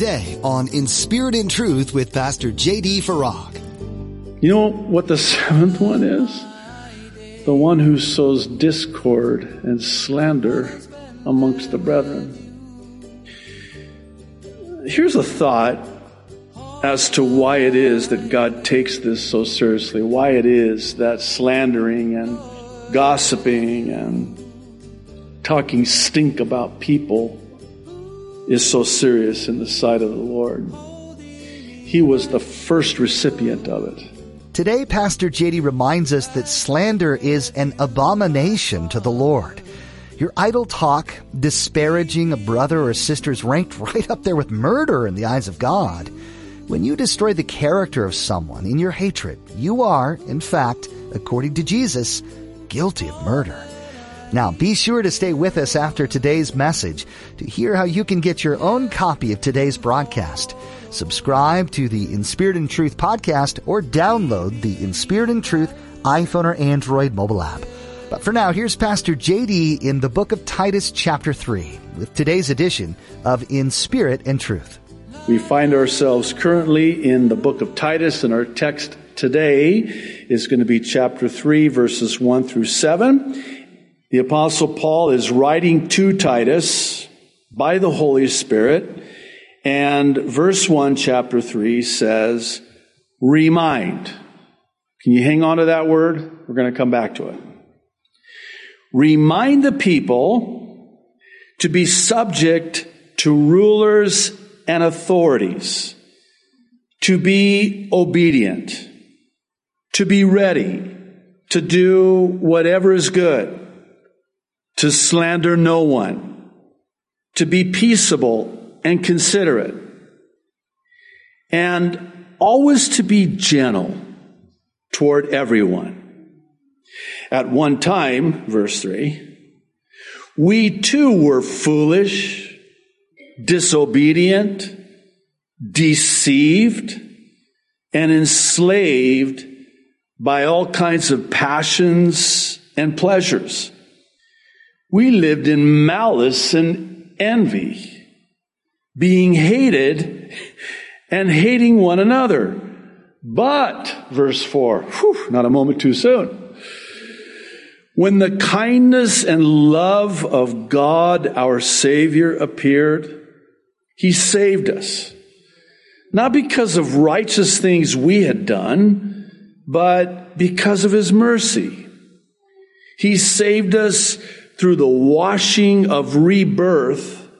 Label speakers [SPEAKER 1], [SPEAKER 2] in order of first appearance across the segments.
[SPEAKER 1] today on In Spirit and Truth with Pastor J.D. Farag.
[SPEAKER 2] You know what the seventh one is? The one who sows discord and slander amongst the brethren. Here's a thought as to why it is that God takes this so seriously, why it is that slandering and gossiping and talking stink about people is so serious in the sight of the Lord. He was the first recipient of it.
[SPEAKER 1] Today, Pastor JD reminds us that slander is an abomination to the Lord. Your idle talk, disparaging a brother or sister is ranked right up there with murder in the eyes of God. When you destroy the character of someone in your hatred, you are, in fact, according to Jesus, guilty of murder. Now, be sure to stay with us after today's message to hear how you can get your own copy of today's broadcast. Subscribe to the In Spirit and Truth podcast or download the In Spirit and Truth iPhone or Android mobile app. But for now, here's Pastor JD in the book of Titus chapter 3 with today's edition of In Spirit and Truth.
[SPEAKER 2] We find ourselves currently in the book of Titus and our text today is going to be chapter 3 verses 1 through 7. The apostle Paul is writing to Titus by the Holy Spirit, and verse 1, chapter 3 says, remind. Can you hang on to that word? We're going to come back to it. Remind the people to be subject to rulers and authorities, to be obedient, to be ready, to do whatever is good to slander no one, to be peaceable and considerate, and always to be gentle toward everyone. At one time, verse 3, we too were foolish, disobedient, deceived, and enslaved by all kinds of passions and pleasures we lived in malice and envy, being hated and hating one another. But, verse 4, whew, not a moment too soon. When the kindness and love of God, our Savior, appeared, He saved us. Not because of righteous things we had done, but because of His mercy. He saved us through the washing of rebirth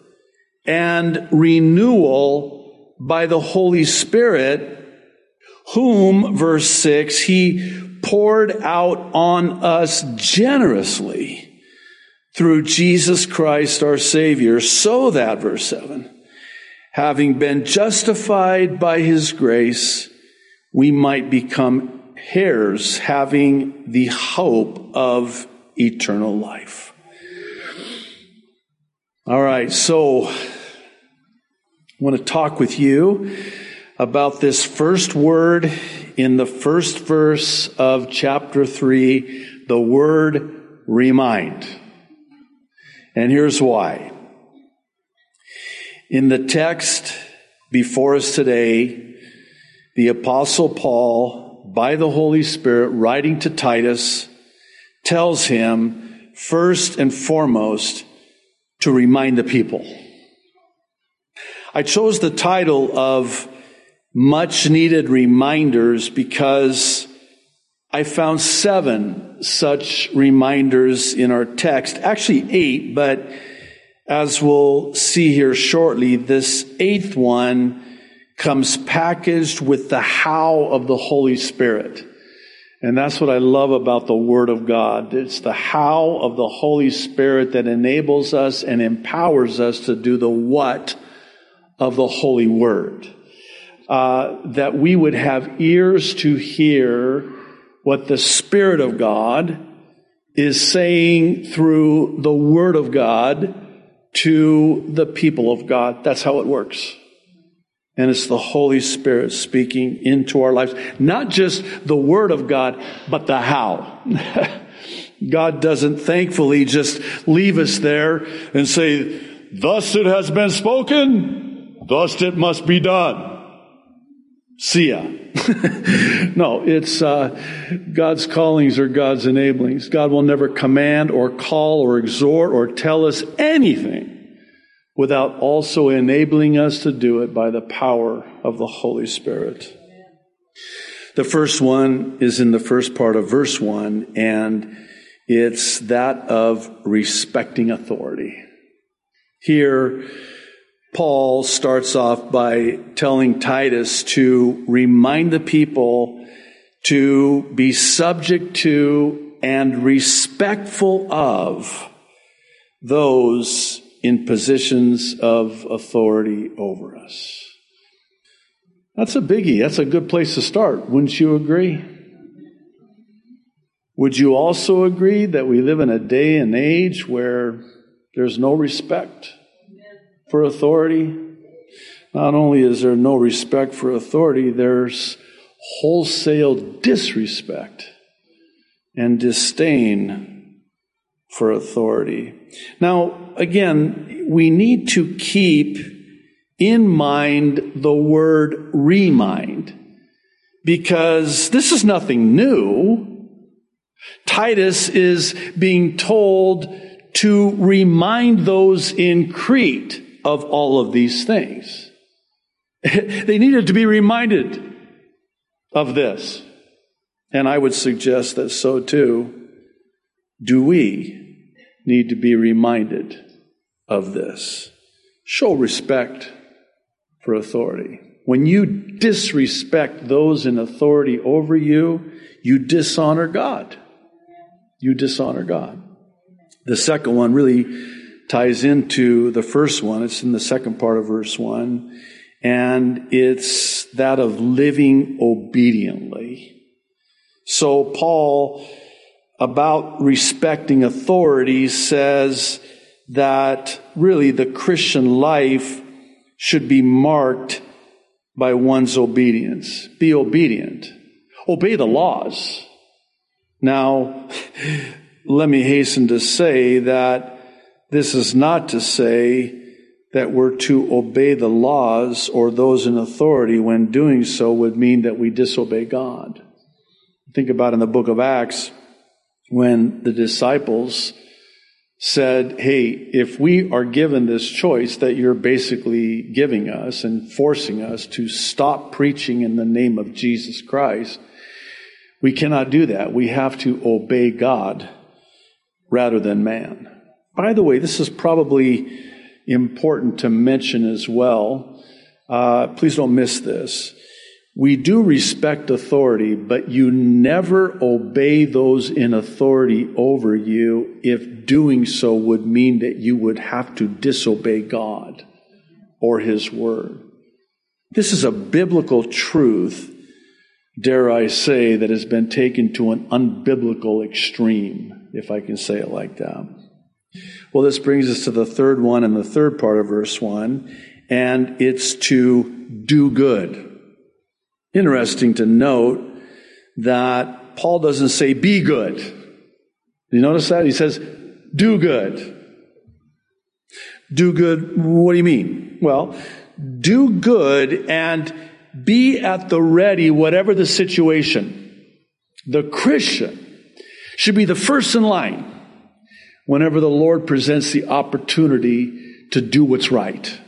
[SPEAKER 2] and renewal by the Holy Spirit, whom, verse 6, he poured out on us generously through Jesus Christ our Savior, so that, verse 7, having been justified by his grace, we might become heirs, having the hope of eternal life. All right, so I want to talk with you about this first word in the first verse of chapter 3, the word remind. And here's why. In the text before us today, the apostle Paul, by the Holy Spirit, writing to Titus, tells him first and foremost to remind the people. I chose the title of Much Needed Reminders because I found seven such reminders in our text. Actually, eight, but as we'll see here shortly, this eighth one comes packaged with the how of the Holy Spirit. And that's what I love about the Word of God. It's the how of the Holy Spirit that enables us and empowers us to do the what of the Holy Word. Uh, that we would have ears to hear what the Spirit of God is saying through the Word of God to the people of God. That's how it works. And it's the Holy Spirit speaking into our lives. Not just the Word of God, but the how. God doesn't thankfully just leave us there and say, Thus it has been spoken. thus it must be done. See ya. no, it's uh, God's callings or God's enablings. God will never command or call or exhort or tell us anything without also enabling us to do it by the power of the Holy Spirit. The first one is in the first part of verse 1, and it's that of respecting authority. Here, Paul starts off by telling Titus to remind the people to be subject to and respectful of those in positions of authority over us. That's a biggie. That's a good place to start. Wouldn't you agree? Would you also agree that we live in a day and age where there's no respect for authority. Not only is there no respect for authority, there's wholesale disrespect and disdain for authority. Now, again, we need to keep in mind the word remind because this is nothing new. Titus is being told to remind those in Crete of all of these things. they needed to be reminded of this. And I would suggest that so too do we need to be reminded of this. Show respect for authority. When you disrespect those in authority over you, you dishonor God. You dishonor God. The second one really ties into the first one. It's in the second part of verse one. And it's that of living obediently. So Paul, about respecting authority, says that really the Christian life should be marked by one's obedience. Be obedient. Obey the laws. Now, let me hasten to say that this is not to say that we're to obey the laws or those in authority when doing so would mean that we disobey God. Think about in the book of Acts when the disciples said, Hey, if we are given this choice that you're basically giving us and forcing us to stop preaching in the name of Jesus Christ, we cannot do that. We have to obey God rather than man. By the way, this is probably important to mention as well. Uh, please don't miss this. We do respect authority, but you never obey those in authority over you if doing so would mean that you would have to disobey God or His Word. This is a biblical truth, dare I say, that has been taken to an unbiblical extreme, if I can say it like that. Well, this brings us to the third one and the third part of verse 1, and it's to do good. Interesting to note that Paul doesn't say be good. You notice that? He says do good. Do good, what do you mean? Well, do good and be at the ready, whatever the situation. The Christian should be the first in line whenever the Lord presents the opportunity to do what's right,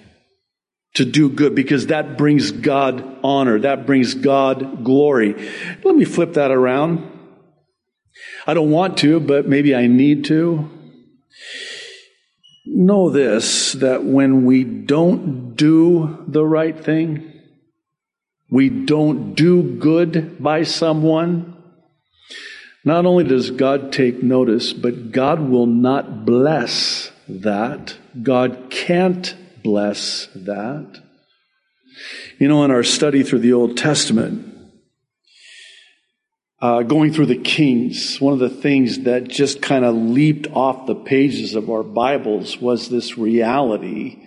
[SPEAKER 2] to do good, because that brings God honor, that brings God glory. Let me flip that around. I don't want to, but maybe I need to. Know this that when we don't do the right thing, we don't do good by someone, not only does God take notice, but God will not bless that. God can't bless that. You know, in our study through the Old Testament, uh, going through the Kings, one of the things that just kind of leaped off the pages of our Bibles was this reality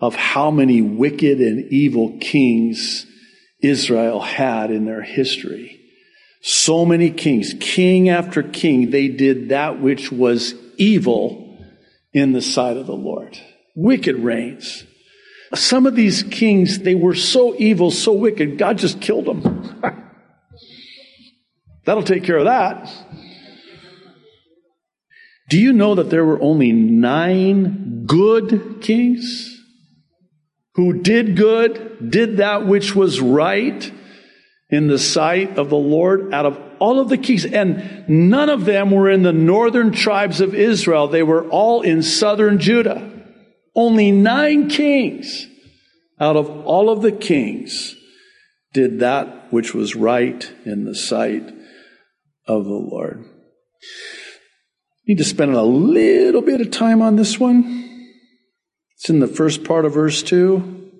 [SPEAKER 2] of how many wicked and evil kings Israel had in their history. So many kings, king after king, they did that which was evil in the sight of the Lord. Wicked reigns. Some of these kings, they were so evil, so wicked, God just killed them. That'll take care of that. Do you know that there were only nine good kings who did good, did that which was right in the sight of the Lord out of all of the kings? And none of them were in the northern tribes of Israel. They were all in southern Judah. Only nine kings out of all of the kings did that which was right in the sight of the Lord. Need to spend a little bit of time on this one. It's in the first part of verse 2.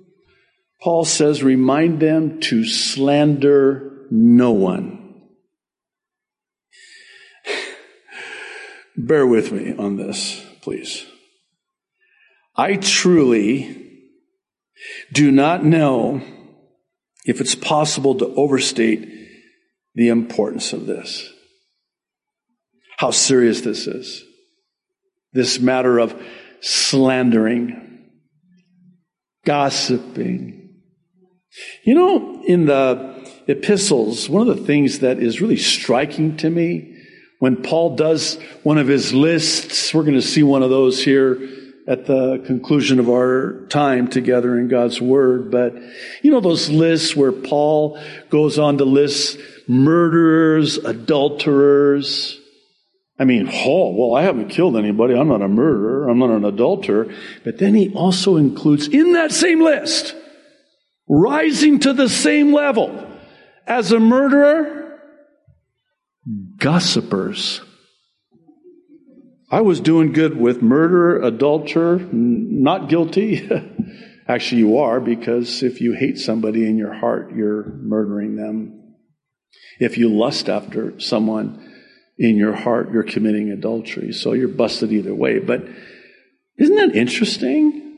[SPEAKER 2] Paul says, Remind them to slander no one. Bear with me on this, please. I truly do not know if it's possible to overstate the importance of this how serious this is. This matter of slandering, gossiping. You know, in the epistles, one of the things that is really striking to me when Paul does one of his lists, we're going to see one of those here at the conclusion of our time together in God's Word. But you know, those lists where Paul goes on to list murderers, adulterers, I mean, oh, well, I haven't killed anybody. I'm not a murderer. I'm not an adulterer. But then he also includes in that same list, rising to the same level as a murderer, gossipers. I was doing good with murder, adulterer, not guilty. Actually, you are because if you hate somebody in your heart, you're murdering them. If you lust after someone, in your heart, you're committing adultery. So you're busted either way. But isn't that interesting?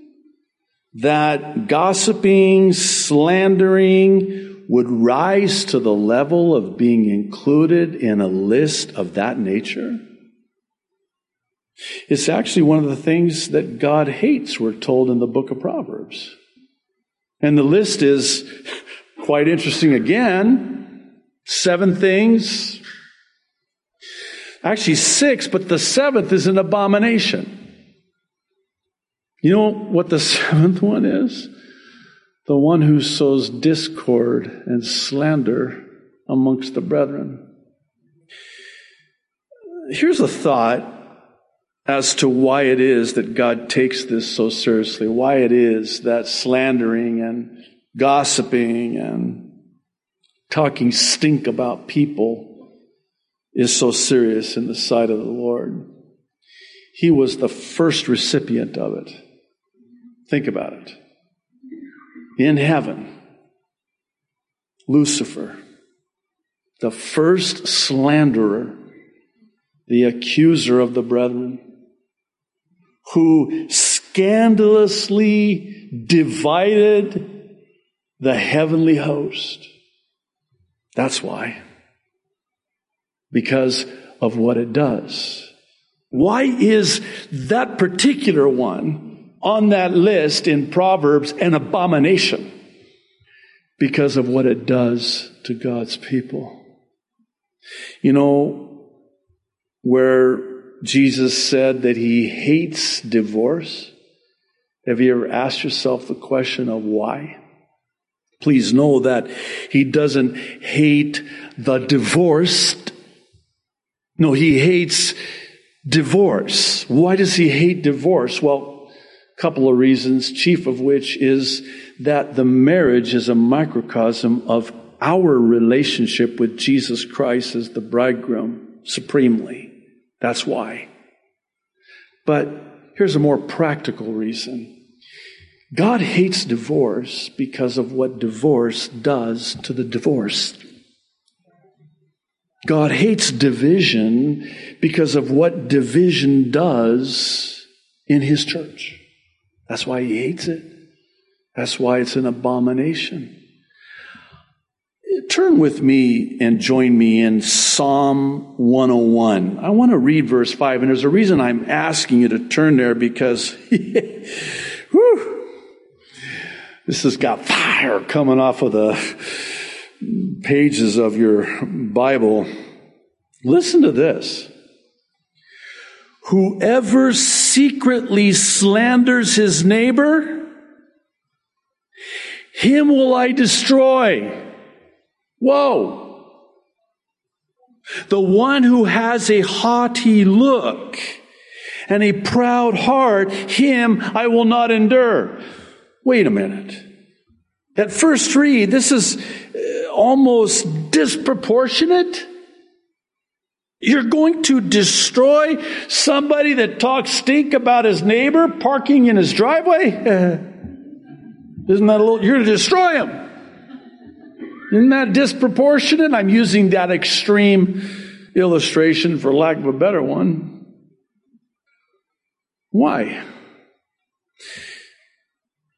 [SPEAKER 2] That gossiping, slandering would rise to the level of being included in a list of that nature? It's actually one of the things that God hates, we're told in the book of Proverbs. And the list is quite interesting again. Seven things Actually, six, but the seventh is an abomination. You know what the seventh one is? The one who sows discord and slander amongst the brethren. Here's a thought as to why it is that God takes this so seriously, why it is that slandering and gossiping and talking stink about people is so serious in the sight of the Lord. He was the first recipient of it. Think about it. In heaven, Lucifer, the first slanderer, the accuser of the brethren, who scandalously divided the heavenly host. That's why because of what it does. Why is that particular one on that list in Proverbs an abomination? Because of what it does to God's people. You know, where Jesus said that he hates divorce, have you ever asked yourself the question of why? Please know that he doesn't hate the divorced no, he hates divorce. Why does he hate divorce? Well, a couple of reasons, chief of which is that the marriage is a microcosm of our relationship with Jesus Christ as the bridegroom supremely. That's why. But here's a more practical reason. God hates divorce because of what divorce does to the divorced. God hates division because of what division does in his church. That's why he hates it. That's why it's an abomination. Turn with me and join me in Psalm 101. I want to read verse 5, and there's a reason I'm asking you to turn there because, whew, This has got fire coming off of the pages of your Bible. Listen to this. Whoever secretly slanders his neighbor, him will I destroy. Whoa. The one who has a haughty look and a proud heart, him I will not endure. Wait a minute. At first read, this is uh, almost disproportionate. You're going to destroy somebody that talks stink about his neighbor parking in his driveway? Isn't that a little, you're going to destroy him. Isn't that disproportionate? I'm using that extreme illustration for lack of a better one. Why?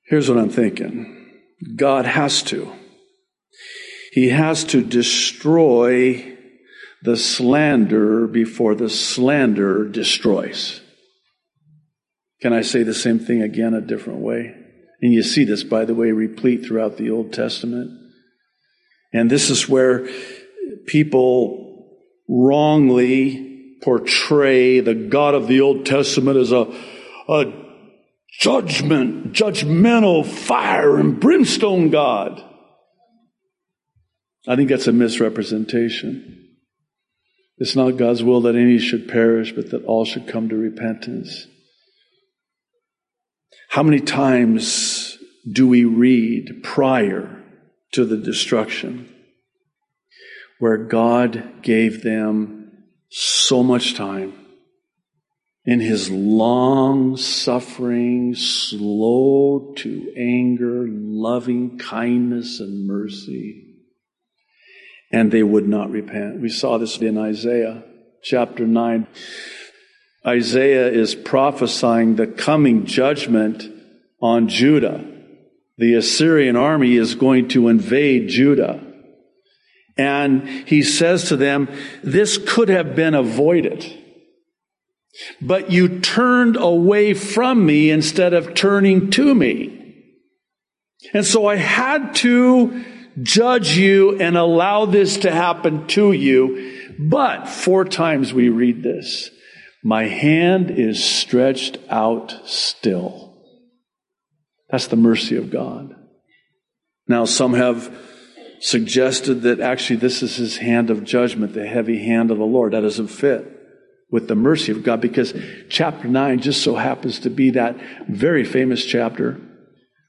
[SPEAKER 2] Here's what I'm thinking God has to. He has to destroy the slanderer before the slanderer destroys. Can I say the same thing again a different way? And you see this, by the way, replete throughout the Old Testament. And this is where people wrongly portray the God of the Old Testament as a, a judgment, judgmental fire and brimstone God. I think that's a misrepresentation. It's not God's will that any should perish, but that all should come to repentance. How many times do we read prior to the destruction where God gave them so much time in his long suffering, slow to anger, loving kindness and mercy? and they would not repent. We saw this in Isaiah chapter 9. Isaiah is prophesying the coming judgment on Judah. The Assyrian army is going to invade Judah. And he says to them, this could have been avoided. But you turned away from me instead of turning to me. And so I had to judge you and allow this to happen to you. But four times we read this. My hand is stretched out still. That's the mercy of God. Now, some have suggested that actually this is his hand of judgment, the heavy hand of the Lord. That doesn't fit with the mercy of God because chapter 9 just so happens to be that very famous chapter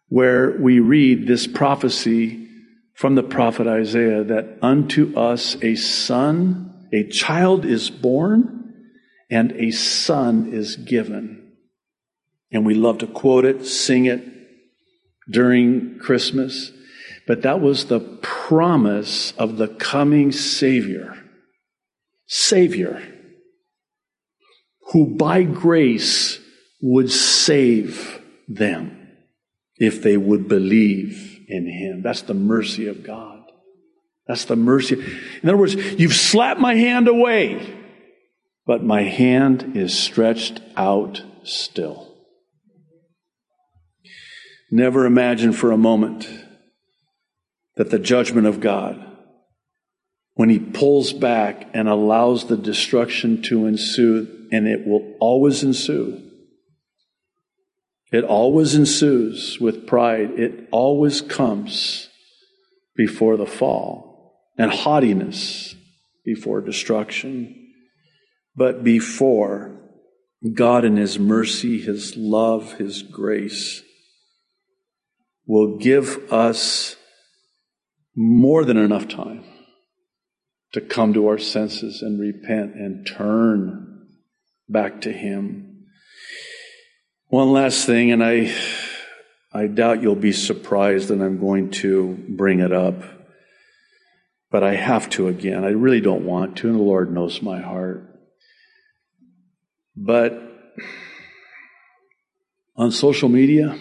[SPEAKER 2] where we read this prophecy from the prophet Isaiah that unto us a son, a child is born, and a son is given. And we love to quote it, sing it during Christmas. But that was the promise of the coming Savior. Savior, who by grace would save them if they would believe in him. That's the mercy of God. That's the mercy. In other words, you've slapped my hand away, but my hand is stretched out still. Never imagine for a moment that the judgment of God, when he pulls back and allows the destruction to ensue, and it will always ensue, it always ensues with pride. It always comes before the fall and haughtiness before destruction. But before God in His mercy, His love, His grace will give us more than enough time to come to our senses and repent and turn back to Him. One last thing, and I, I doubt you'll be surprised that I'm going to bring it up, but I have to again. I really don't want to, and the Lord knows my heart. But on social media,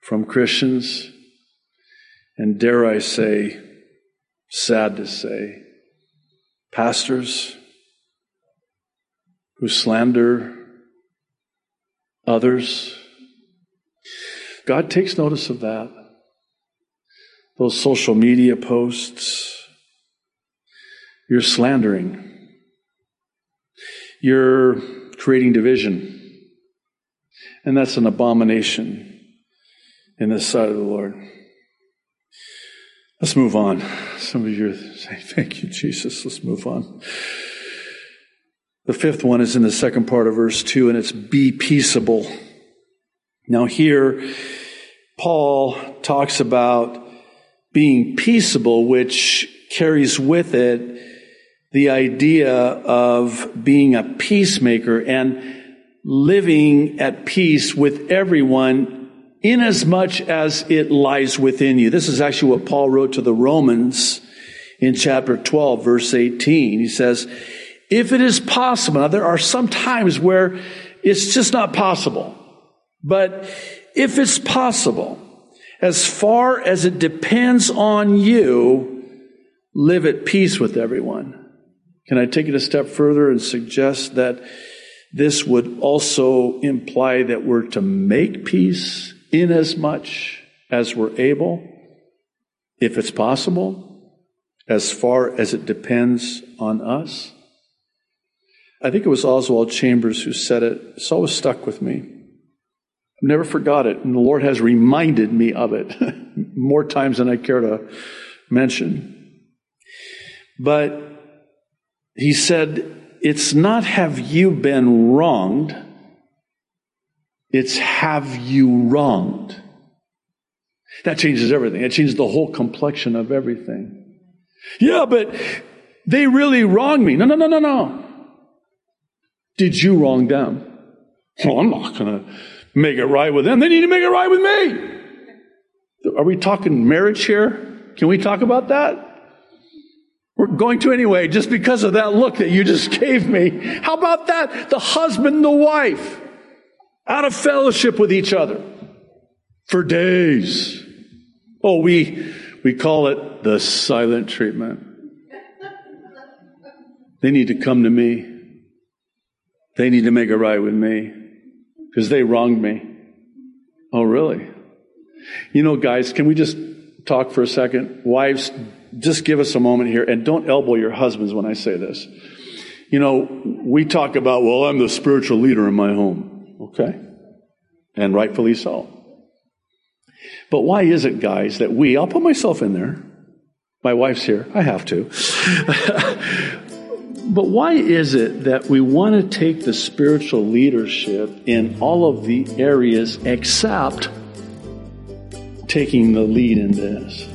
[SPEAKER 2] from Christians, and dare I say, sad to say, pastors who slander others. God takes notice of that. Those social media posts. You're slandering. You're creating division. And that's an abomination in the sight of the Lord. Let's move on. Some of you are saying, Thank you, Jesus. Let's move on. The fifth one is in the second part of verse 2, and it's be peaceable. Now, here, Paul talks about being peaceable, which carries with it the idea of being a peacemaker and living at peace with everyone inasmuch as it lies within you. This is actually what Paul wrote to the Romans in chapter 12, verse 18. He says, if it is possible, now there are some times where it's just not possible, but if it's possible, as far as it depends on you, live at peace with everyone. Can I take it a step further and suggest that this would also imply that we're to make peace inasmuch as much as we're able, if it's possible, as far as it depends on us. I think it was Oswald Chambers who said it. It's always stuck with me. I've never forgot it, and the Lord has reminded me of it more times than I care to mention. But he said, It's not have you been wronged, it's have you wronged. That changes everything. It changes the whole complexion of everything. Yeah, but they really wronged me. No, no, no, no, no. Did you wrong them? Well, I'm not going to make it right with them. They need to make it right with me. Are we talking marriage here? Can we talk about that? We're going to anyway, just because of that look that you just gave me. How about that? The husband the wife out of fellowship with each other for days. Oh, we, we call it the silent treatment. They need to come to me. They need to make it right with me because they wronged me. Oh, really? You know, guys, can we just talk for a second? Wives, just give us a moment here and don't elbow your husbands when I say this. You know, we talk about, well, I'm the spiritual leader in my home. Okay. And rightfully so. But why is it, guys, that we, I'll put myself in there. My wife's here. I have to. but why is it that we want to take the spiritual leadership in all of the areas except taking the lead in this?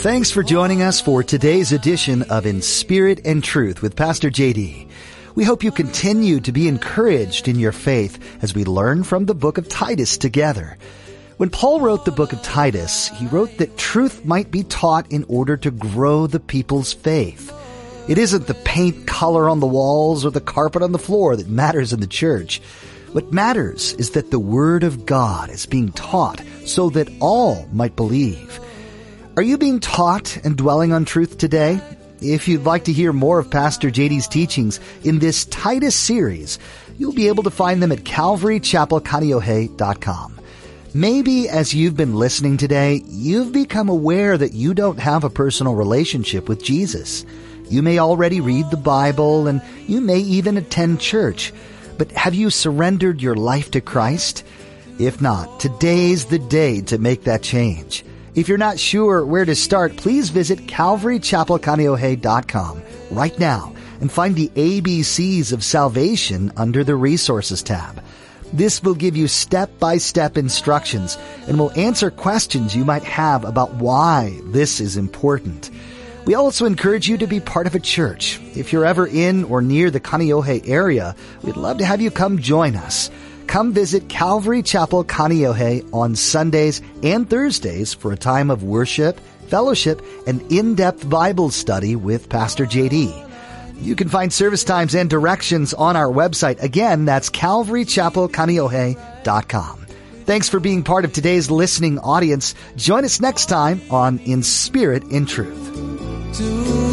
[SPEAKER 1] Thanks for joining us for today's edition of In Spirit and Truth with Pastor JD. We hope you continue to be encouraged in your faith as we learn from the book of Titus together. When Paul wrote the book of Titus, he wrote that truth might be taught in order to grow the people's faith. It isn't the paint color on the walls or the carpet on the floor that matters in the church. What matters is that the Word of God is being taught so that all might believe. Are you being taught and dwelling on truth today? If you'd like to hear more of Pastor JD's teachings in this Titus series, you'll be able to find them at calvarychapelkaneohe.com. Maybe as you've been listening today, you've become aware that you don't have a personal relationship with Jesus. You may already read the Bible and you may even attend church, but have you surrendered your life to Christ? If not, today's the day to make that change. If you're not sure where to start, please visit calvarychapelkaneohe.com right now and find the ABCs of salvation under the resources tab. This will give you step-by-step instructions and will answer questions you might have about why this is important. We also encourage you to be part of a church. If you're ever in or near the Kaneohe area, we'd love to have you come join us. Come visit Calvary Chapel Kaneohe on Sundays and Thursdays for a time of worship, fellowship, and in-depth Bible study with Pastor JD. You can find service times and directions on our website. Again, that's calvarychapelkaneohe.com. Thanks for being part of today's listening audience. Join us next time on In Spirit and Truth.